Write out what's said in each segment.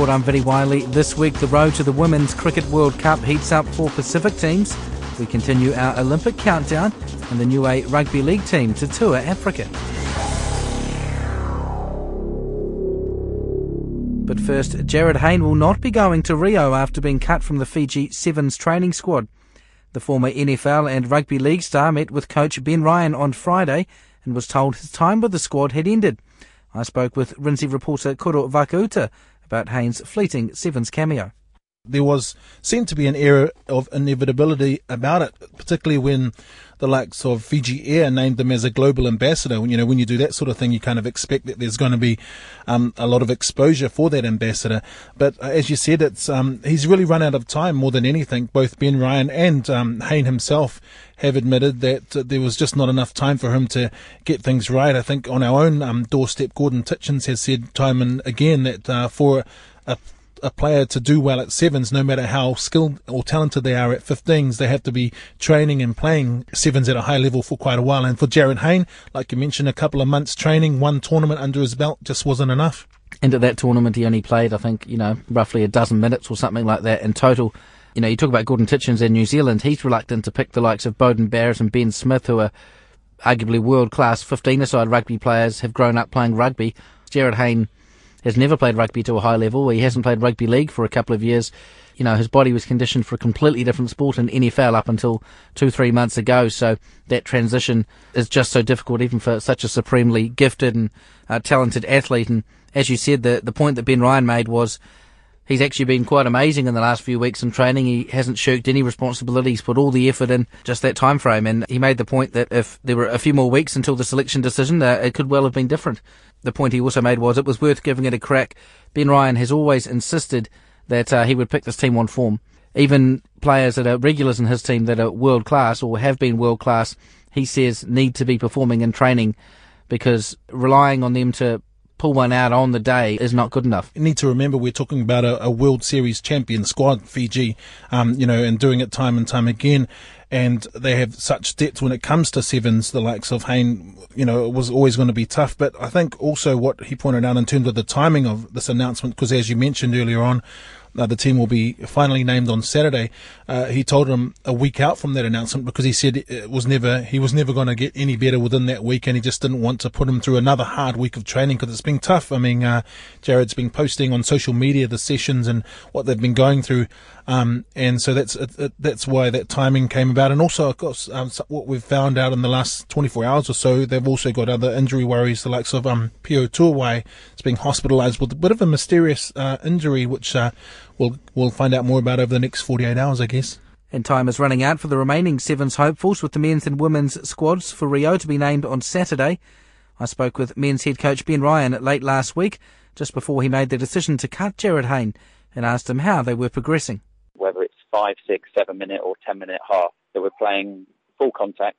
Sport. I'm Vinnie Wiley. This week, the road to the Women's Cricket World Cup heats up for Pacific teams. We continue our Olympic countdown and the Niue Rugby League team to tour Africa. But first, Jarryd Hayne will not be going to Rio after being cut from the Fiji Sevens training squad. The former NFL and Rugby League star met with coach Ben Ryan on Friday and was told his time with the squad had ended. I spoke with Rinzi reporter Kuro Vakauta about Hayne's fleeting Sevens cameo. There was seemed to be an air of inevitability about it, particularly when the likes of Fiji Air named him as a global ambassador. You know, when you do that sort of thing, you kind of expect that there's going to be um, a lot of exposure for that ambassador. But uh, as you said, it's um, he's really run out of time more than anything. Both Ben Ryan and um, Hayne himself have admitted that uh, there was just not enough time for him to get things right. I think on our own um, doorstep, Gordon Tietjens has said time and again that uh, for a a player to do well at sevens, no matter how skilled or talented they are at 15s, they have to be training and playing sevens at a high level for quite a while. And for Jarryd Hayne, like you mentioned, a couple of months training, one tournament under his belt just wasn't enough. And at that tournament, he only played, I think, you know, roughly a dozen minutes or something like that in total. You know, you talk about Gordon Tietjens in New Zealand, he's reluctant to pick the likes of Beauden Barrett and Ben Smith, who are arguably world class 15 aside rugby players, have grown up playing rugby. Jarryd Hayne has never played rugby to a high level. He hasn't played rugby league for a couple of years. You know, his body was conditioned for a completely different sport in NFL up until two, three months ago. So that transition is just so difficult, even for such a supremely gifted and uh, talented athlete. And as you said, the, the point that Ben Ryan made was he's actually been quite amazing in the last few weeks in training. He hasn't shirked any responsibilities, put all the effort in just that time frame. And he made the point that if there were a few more weeks until the selection decision, uh, it could well have been different. The point he also made was it was worth giving it a crack. Ben Ryan has always insisted that uh, he would pick this team on form. Even players that are regulars in his team that are world class or have been world class, he says need to be performing in training because relying on them to pull one out on the day is not good enough. You need to remember we're talking about a, a World Series champion squad, Fiji, um, you know, and doing it time and time again. And they have such depth when it comes to sevens, the likes of Hayne, you know, it was always going to be tough. But I think also what he pointed out in terms of the timing of this announcement, because as you mentioned earlier on, uh, the team will be finally named on Saturday. Uh, he told him a week out from that announcement because he said it was never he was never going to get any better within that week, and he just didn't want to put him through another hard week of training because it's been tough. I mean, uh, Jarryd's been posting on social media the sessions and what they've been going through, um, and so that's it, it, that's why that timing came about. And also, of course, um, what we've found out in the last 24 hours or so, they've also got other injury worries, the likes of um, Pio Tuwai is being hospitalised with a bit of a mysterious uh, injury, which uh, we'll we'll find out more about over the next 48 hours, I guess. And time is running out for the remaining Sevens hopefuls with the men's and women's squads for Rio to be named on Saturday. I spoke with men's head coach Ben Ryan late last week, just before he made the decision to cut Jarryd Hayne, and asked him how they were progressing. Five, six, seven minute or ten minute half, that we're playing full contact.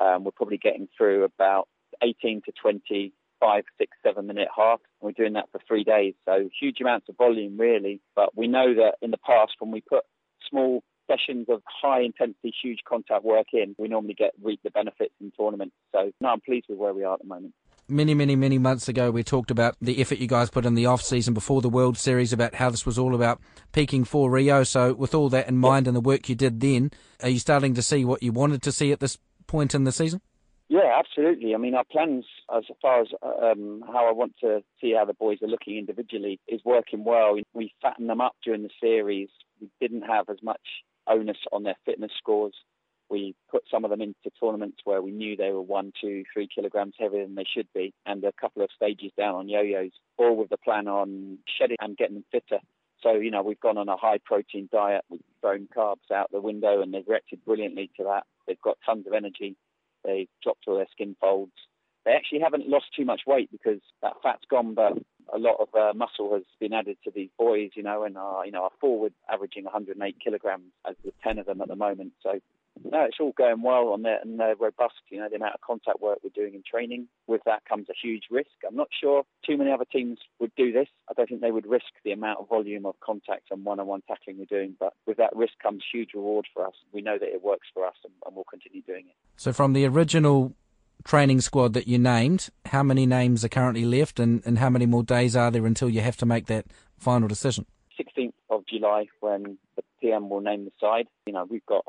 Um, we're probably getting through about 18 to 20 five, six, seven minute half. And we're doing that for three days. So huge amounts of volume, really. But we know that in the past, when we put small sessions of high intensity, huge contact work in, we normally get reap the benefits in tournaments. So no, I'm pleased with where we are at the moment. Many, many, many months ago, we talked about the effort you guys put in the off season before the World Series, about how this was all about peaking for Rio. So, with all that in mind and the work you did then, are you starting to see what you wanted to see at this point in the season? Yeah, absolutely. I mean, our plans as far as um, how I want to see how the boys are looking individually is working well. We fattened them up during the series. We didn't have as much onus on their fitness scores. We put some of them into tournaments where we knew they were one, two, three kilograms heavier than they should be, and a couple of stages down on yo-yos, all with the plan on shedding and getting them fitter. So, you know, we've gone on a high protein diet. We've thrown carbs out the window and they've reacted brilliantly to that. They've got tons of energy. They've dropped all their skin folds. They actually haven't lost too much weight because that fat's gone, but a lot of uh, muscle has been added to these boys, you know, and our, you know, our forward averaging 108 kilograms as the 10 of them at the moment. So no, it's all going well on there and they're robust. You know, the amount of contact work we're doing in training. With that comes a huge risk. I'm not sure too many other teams would do this. I don't think they would risk the amount of volume of contact and one-on-one tackling we're doing. But with that risk comes huge reward for us. We know that it works for us and, and we'll continue doing it. So from the original training squad that you named, how many names are currently left and, and how many more days are there until you have to make that final decision? 16th of July when the PM will name the side. You know, we've got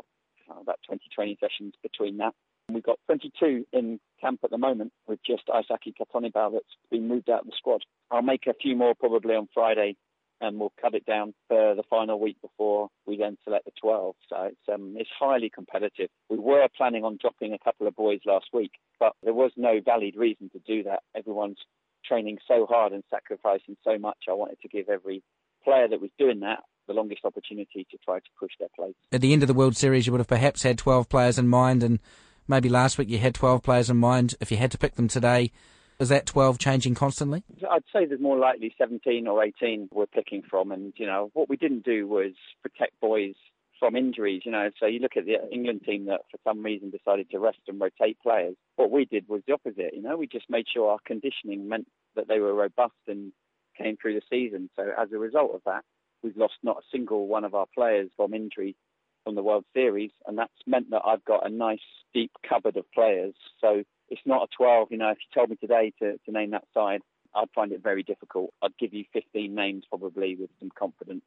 uh, about 20 training sessions between that. We've got 22 in camp at the moment with just Isake Katonibau that's been moved out of the squad. I'll make a few more probably on Friday and we'll cut it down for the final week before we then select the 12. So it's, um, it's highly competitive. We were planning on dropping a couple of boys last week, but there was no valid reason to do that. Everyone's training so hard and sacrificing so much. I wanted to give every player that was doing that the longest opportunity to try to push their place. At the end of the World Series, you would have perhaps had 12 players in mind, and maybe last week you had 12 players in mind. If you had to pick them today, is that 12 changing constantly? I'd say there's more likely 17 or 18 we're picking from. And, you know, what we didn't do was protect boys from injuries, you know. So you look at the England team that for some reason decided to rest and rotate players. What we did was the opposite, you know. We just made sure our conditioning meant that they were robust and came through the season. So as a result of that, we've lost not a single one of our players from injury from the World Series, and that's meant that I've got a nice deep cupboard of players. So it's not a 12. You know, if you told me today to, to name that side, I'd find it very difficult. I'd give you 15 names probably with some confidence.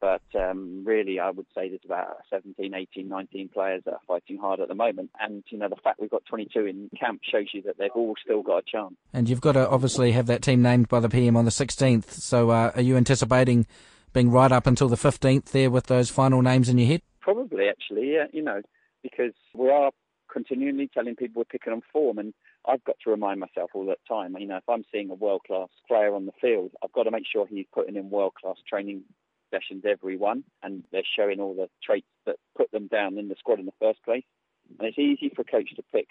But um, really, I would say there's about 17, 18, 19 players that are fighting hard at the moment. And, you know, the fact we've got 22 in camp shows you that they've all still got a chance. And you've got to obviously have that team named by the PM on the 16th. So uh, are you anticipating being right up until the 15th there with those final names in your head? Probably, actually, yeah, you know, because we are continually telling people we're picking on form, and I've got to remind myself all the time. You know, if I'm seeing a world class player on the field, I've got to make sure he's putting in world class training sessions every one, and they're showing all the traits that put them down in the squad in the first place. And it's easy for a coach to pick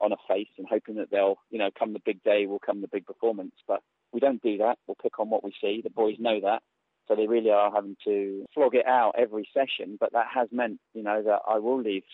on a face and hoping that they'll, you know, come the big day will come the big performance. But we don't do that. We'll pick on what we see. The boys know that. So they really are having to flog it out every session. But that has meant, you know, that I will leave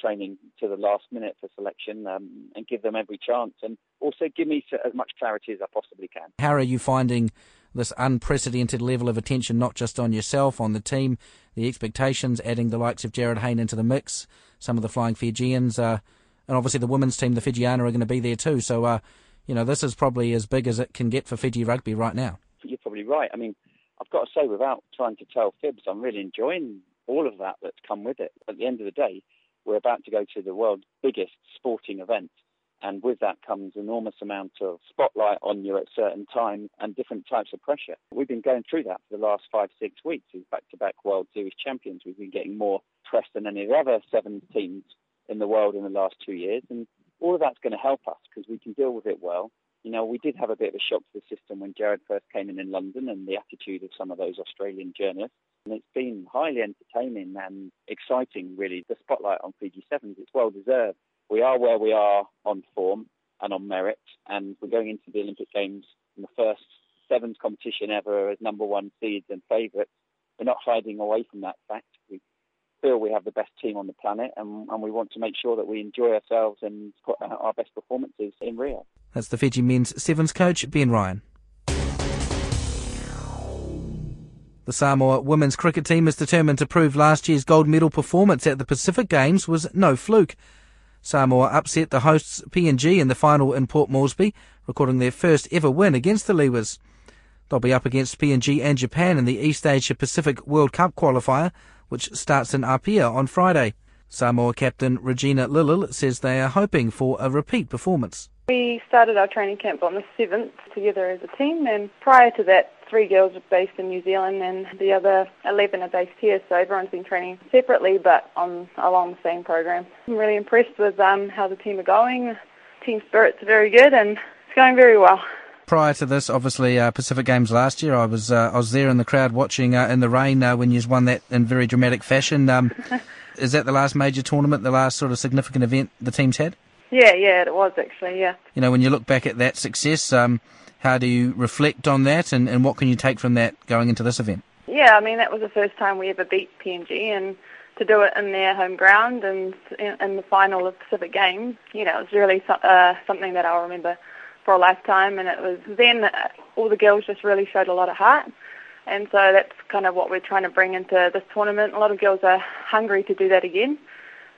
training to the last minute for selection um, and give them every chance and also give me as much clarity as I possibly can. How are you finding this unprecedented level of attention, not just on yourself, on the team, the expectations, adding the likes of Jarryd Hayne into the mix, some of the flying Fijians, uh, and obviously the women's team, the Fijiana, are going to be there too. So, uh, you know, this is probably as big as it can get for Fiji rugby right now. You're probably right. I mean, I've got to say, without trying to tell fibs, I'm really enjoying all of that that's come with it. At the end of the day, we're about to go to the world's biggest sporting event. And with that comes enormous amount of spotlight on you at certain times and different types of pressure. We've been going through that for the last five, six weeks as back-to-back World Series champions. We've been getting more press than any of the other seven teams in the world in the last two years. And all of that's going to help us because we can deal with it well you know, we did have a bit of a shock to the system when Jarryd first came in in London and the attitude of some of those Australian journalists. And it's been highly entertaining and exciting, really. The spotlight on Fiji Sevens, it's well deserved. We are where we are on form and on merit, and we're going into the Olympic Games in the first Sevens competition ever as number one seeds and favourites. We're not hiding away from that fact. We feel we have the best team on the planet, and, and we want to make sure that we enjoy ourselves and put our best performances in Rio. That's the Fiji men's sevens coach, Ben Ryan. The Samoa women's cricket team is determined to prove last year's gold medal performance at the Pacific Games was no fluke. Samoa upset the hosts PNG in the final in Port Moresby, recording their first ever win against the Lewas. They'll be up against PNG and Japan in the East Asia Pacific World Cup qualifier, which starts in Apia on Friday. Samoa captain Regina Lili'i says they are hoping for a repeat performance. We started our training camp on the 7th together as a team, and prior to that, three girls are based in New Zealand and the other 11 are based here, so everyone's been training separately but on along the same program. I'm really impressed with um, how the team are going. Team spirit's very good and it's going very well. Prior to this, obviously uh, Pacific Games last year, I was uh, I was there in the crowd watching uh, in the rain uh, when you won that in very dramatic fashion. Um, is that the last major tournament, the last sort of significant event the team's had? Yeah, yeah, it was actually, yeah. You know, when you look back at that success, um, how do you reflect on that and, and what can you take from that going into this event? Yeah, I mean, that was the first time we ever beat PNG and to do it in their home ground and in the final of Pacific Games, you know, it was really uh, something that I'll remember for a lifetime. And it was then all the girls just really showed a lot of heart. And so that's kind of what we're trying to bring into this tournament. A lot of girls are hungry to do that again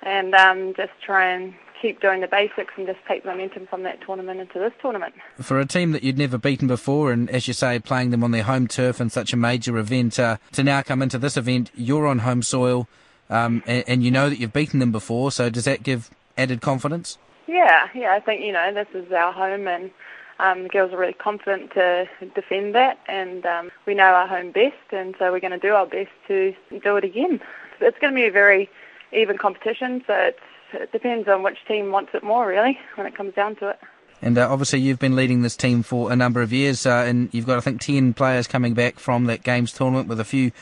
and um, just try and keep doing the basics and just take momentum from that tournament into this tournament. For a team that you'd never beaten before, and as you say, playing them on their home turf in such a major event, uh, to now come into this event, you're on home soil, um, and, and, you know that you've beaten them before. So does that give added confidence? Yeah, yeah. I think you know this is our home, and um, the girls are really confident to defend that, and um, we know our home best, and so we're going to do our best to do it again. It's going to be a very even competition, so it depends on which team wants it more, really, when it comes down to it. And uh, obviously, you've been leading this team for a number of years, uh, and you've got, I think, 10 players coming back from that games tournament with a few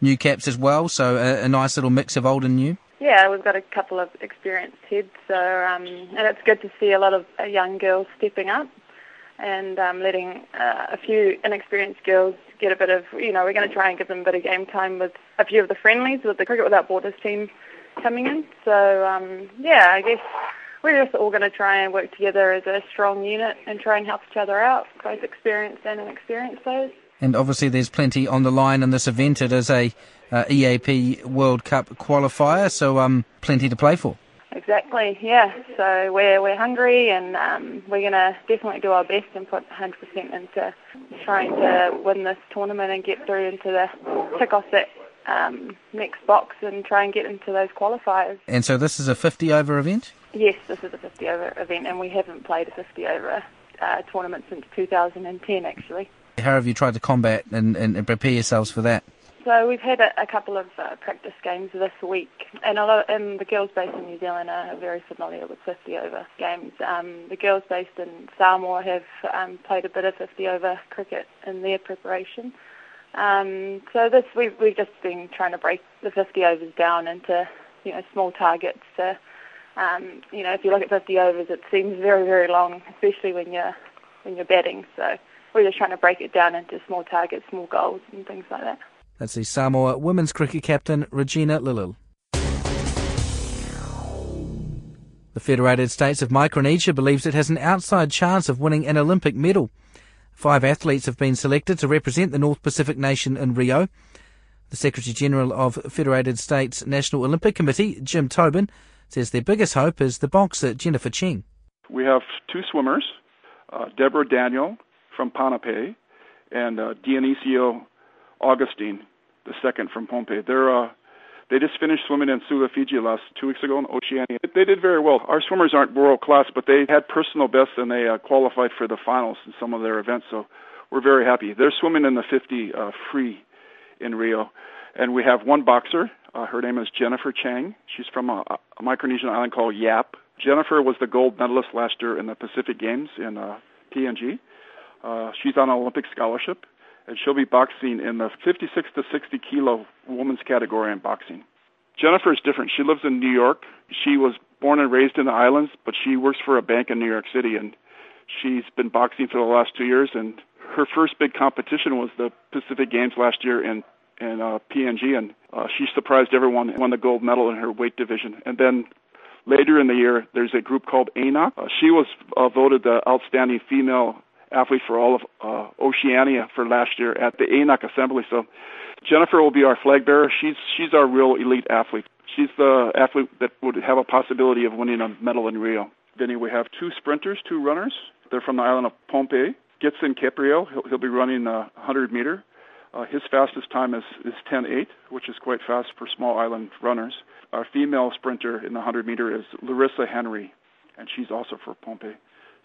new caps as well, so a, a nice little mix of old and new. Yeah, we've got a couple of experienced heads, so um, and it's good to see a lot of uh, young girls stepping up and um, letting uh, a few inexperienced girls get a bit of, you know, we're going to try and give them a bit of game time with a few of the friendlies with the Cricket Without Borders team coming in. So um, yeah, I guess we're just all going to try and work together as a strong unit and try and help each other out, both experienced and inexperienced players. And obviously, there's plenty on the line in this event. It is a uh, EAP World Cup qualifier, so um, plenty to play for. Exactly, yeah. So we're we're hungry, and um, we're going to definitely do our best and put 100% into trying to win this tournament and get through into the tick off that um, next box and try and get into those qualifiers. And so this is a 50 over event? Yes, this is a 50 over event, and we haven't played a 50 over uh, tournament since 2010 actually. How have you tried to combat and, and, and prepare yourselves for that? So we've had a, a couple of uh, practice games this week, and a lot, and the girls based in New Zealand are very familiar with 50 over games. Um, the girls based in Samoa have um, played a bit of 50 over cricket in their preparation. Um, so this we've we've just been trying to break the 50 overs down into you know small targets. To, um, you know, if you look at 50 overs, it seems very very long, especially when you're when you're batting. So we're just trying to break it down into small targets, small goals, and things like that. That's the Samoa women's cricket captain Regina Lili'i. The Federated States of Micronesia believes it has an outside chance of winning an Olympic medal. Five athletes have been selected to represent the North Pacific nation in Rio. The Secretary General of Federated States National Olympic Committee, Jim Tobin, says their biggest hope is the boxer Jennifer Chieng. We have two swimmers, uh, Deborah Daniel from Pohnpei and uh, Dionisio Augustine, the second from Pohnpei. They're uh, they just finished swimming in Suva, Fiji last two weeks ago in Oceania. They did very well. Our swimmers aren't world class, but they had personal bests and they uh, qualified for the finals in some of their events. So we're very happy. They're swimming in the 50 uh, free in Rio, and we have one boxer. Uh, her name is Jennifer Chieng. She's from a, a Micronesian island called Yap. Jennifer was the gold medalist last year in the Pacific Games in uh, PNG. Uh, she's on an Olympic scholarship and she'll be boxing in the 56 to 60 kilo women's category in boxing. Jennifer is different. She lives in New York. She was born and raised in the islands, but she works for a bank in New York City, and she's been boxing for the last two years. And her first big competition was the Pacific Games last year in in uh, PNG, and uh, she surprised everyone and won the gold medal in her weight division. And then later in the year, there's a group called ANOC. Uh, she was uh, voted the outstanding female athlete for all of uh, Oceania for last year at the ANOC Assembly. So Jennifer will be our flag bearer. She's she's our real elite athlete. She's the athlete that would have a possibility of winning a medal in Rio. Then we have two sprinters, two runners. They're from the island of Pohnpei. Gitson Caprio, he'll, he'll be running a 100 meter. Uh, his fastest time is, is 10.8, which is quite fast for small island runners. Our female sprinter in the 100 meter is Larissa Henry, and she's also for Pohnpei.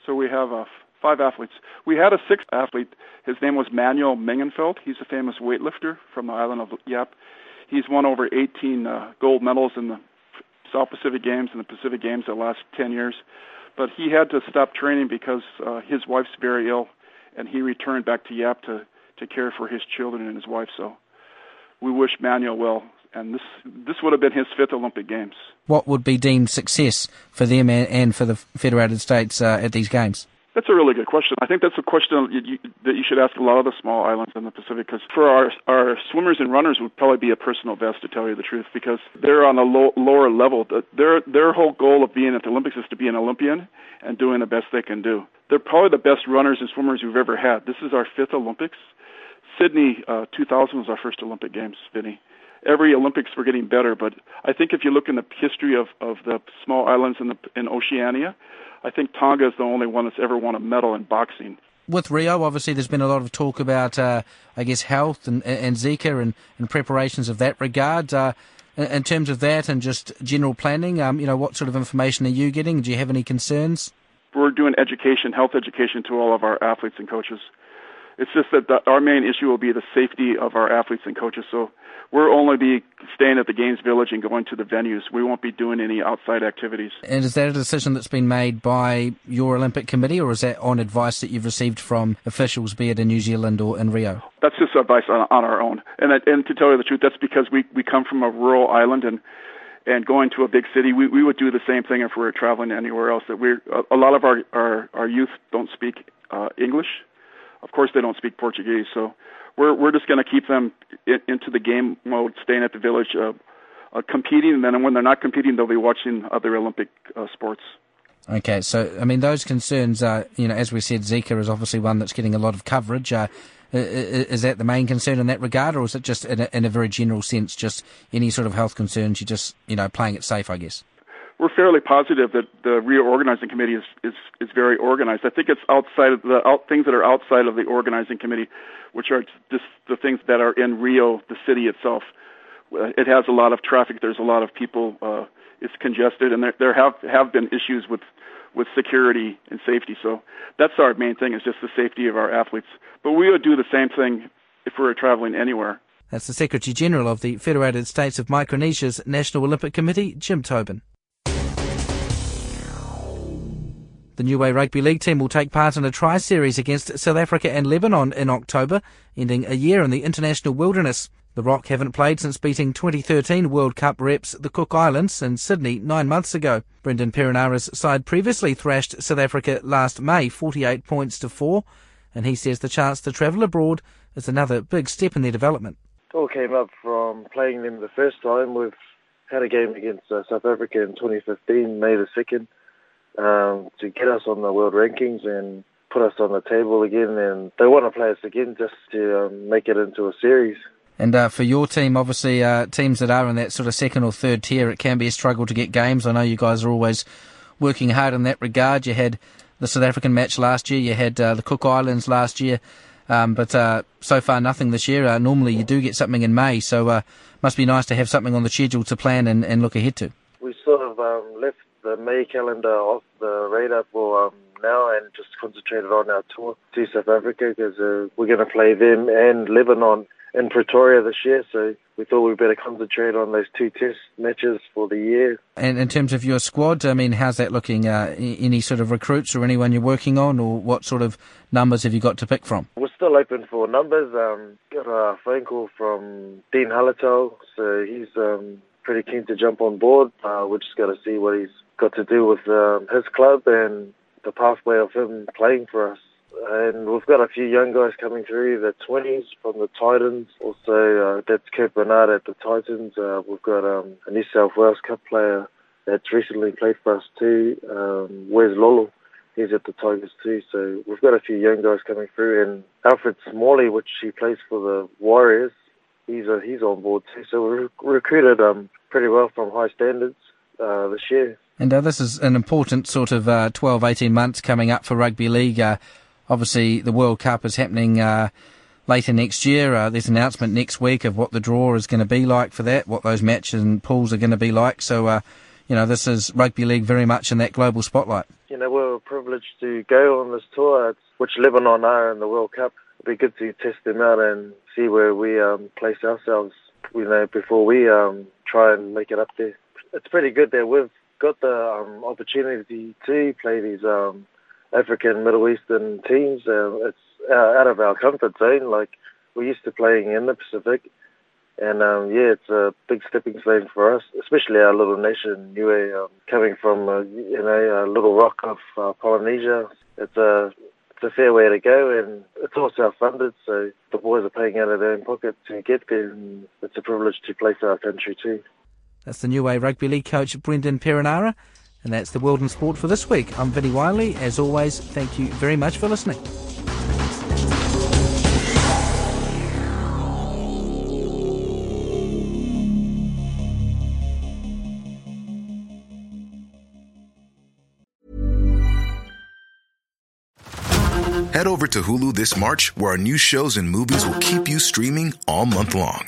So we have uh, five athletes. We had a sixth athlete. His name was Manuel Minginfel. He's a famous weightlifter from the island of Yap. He's won over 18 uh, gold medals in the South Pacific Games and the Pacific Games the last 10 years. But he had to stop training because uh, his wife's very ill, and he returned back to Yap to, to care for his children and his wife. So we wish Manuel well. And this this would have been his fifth Olympic Games. What would be deemed success for them and, for the Federated States uh, at these games? That's a really good question. I think that's a question you, that you should ask a lot of the small islands in the Pacific because for our our swimmers and runners would probably be a personal best to tell you the truth because they're on a low, lower level. Their their whole goal of being at the Olympics is to be an Olympian and doing the best they can do. They're probably the best runners and swimmers we've ever had. This is our fifth Olympics. Sydney uh, 2000 was our first Olympic Games, Vinny. Every Olympics we're getting better, but I think if you look in the history of, of the small islands in the in Oceania, I think Tonga is the only one that's ever won a medal in boxing. With Rio, obviously, there's been a lot of talk about, uh, I guess, health and, and Zika and, and preparations of that regard. Uh, in terms of that and just general planning, um, you know, what sort of information are you getting? Do you have any concerns? We're doing education, health education to all of our athletes and coaches. It's just that the, our main issue will be the safety of our athletes and coaches. So we'll only be staying at the Games Village and going to the venues. We won't be doing any outside activities. And is that a decision that's been made by your Olympic Committee, or is that on advice that you've received from officials, be it in New Zealand or in Rio? That's just advice on, on our own. And, that, and to tell you the truth, that's because we, we come from a rural island and and going to a big city, we, we would do the same thing if we were traveling anywhere else. That we're a, a lot of our, our, our youth don't speak uh, English. Of course, they don't speak Portuguese, so we're we're just going to keep them in, into the game mode, staying at the village, uh, uh, competing, and then when they're not competing, they'll be watching other Olympic uh, sports. Okay, so I mean those concerns are, you know, as we said, Zika is obviously one that's getting a lot of coverage. Uh, is that the main concern in that regard, or is it just in a, in a very general sense, just any sort of health concerns? You're just, you know, playing it safe, I guess we're fairly positive that the Rio organizing committee is, is, is very organized. I think it's outside of the out, things that are outside of the organizing committee, which are just the things that are in Rio, the city itself. Uh, it has a lot of traffic. There's a lot of people. Uh, it's congested, and there, there have have been issues with with security and safety. So that's our main thing is just the safety of our athletes. But we would do the same thing if we were traveling anywhere. That's the Secretary General of the Federated States of Micronesia's National Olympic Committee, Jim Tobin. The Niue Rugby League team will take part in a tri series against South Africa and Lebanon in October, ending a year in the international wilderness. The Rock haven't played since beating 2013 World Cup reps the Cook Islands in Sydney nine months ago. Brendan Perenara's side previously thrashed South Africa last May 48 points to 4, and he says the chance to travel abroad is another big step in their development. It all came up from playing them the first time. We've had a game against uh, South Africa in 2015, May the 2nd um, to get us on the world rankings and put us on the table again. And they want to play us again just to um, make it into a series. And uh, for your team, obviously, uh, teams that are in that sort of second or third tier, it can be a struggle to get games. I know you guys are always working hard in that regard. You had the South African match last year, you had uh, the Cook Islands last year, um, but uh, so far nothing this year. Uh, normally you do get something in May, so uh, must be nice to have something on the schedule to plan and, and look ahead to. We sort of um, left the May calendar off the radar for um, now and just concentrated on our tour to South Africa because uh, we're going to play them and Lebanon in Pretoria this year. So we thought we'd better concentrate on those two test matches for the year. And in terms of your squad, I mean, how's that looking? Uh, any sort of recruits or anyone you're working on, or what sort of numbers have you got to pick from? We're still open for numbers. Um, got a phone call from Dean Hallertau, so he's um, pretty keen to jump on board. Uh, we're just going to see what he's got to do with um, his club and the pathway of him playing for us. And we've got a few young guys coming through, the 20s from the Titans. Also, uh, that's Kurt Bernard at the Titans. Uh, we've got um, a New South Wales Cup player that's recently played for us too, um, Wes Lolo. He's at the Tigers too. So we've got a few young guys coming through. And Alfred Smalley, which he plays for the Warriors, he's uh, he's on board too. So we recruited um, pretty well from high standards uh, this year. And uh, this is an important sort of uh, 12, 18 months coming up for rugby league. Uh, obviously, the World Cup is happening uh, later next year. Uh, there's an announcement next week of what the draw is going to be like for that, what those matches and pools are going to be like. So, uh, you know, this is rugby league very much in that global spotlight. You know, we're privileged to go on this tour, which Lebanon are in the World Cup. It'd be good to test them out and see where we um, place ourselves, you know, before we um, try and make it up there. It's pretty good that we've got the um, opportunity to play these um, African, Middle Eastern teams. Uh, it's uh, out of our comfort zone. Like we're used to playing in the Pacific, and um, yeah, it's a big stepping stone for us, especially our little nation, Niue, um, coming from uh, you know a little rock of uh, Polynesia. It's a it's a fair way to go, and it's all self-funded, so the boys are paying out of their own pocket to get there, and it's a privilege to play for our country too. That's the Niue Rugby League coach Brendan Perenara. And that's the World in Sport for this week. I'm Vinnie Wiley. As always, thank you very much for listening. Head over to Hulu this March, where our new shows and movies will keep you streaming all month long.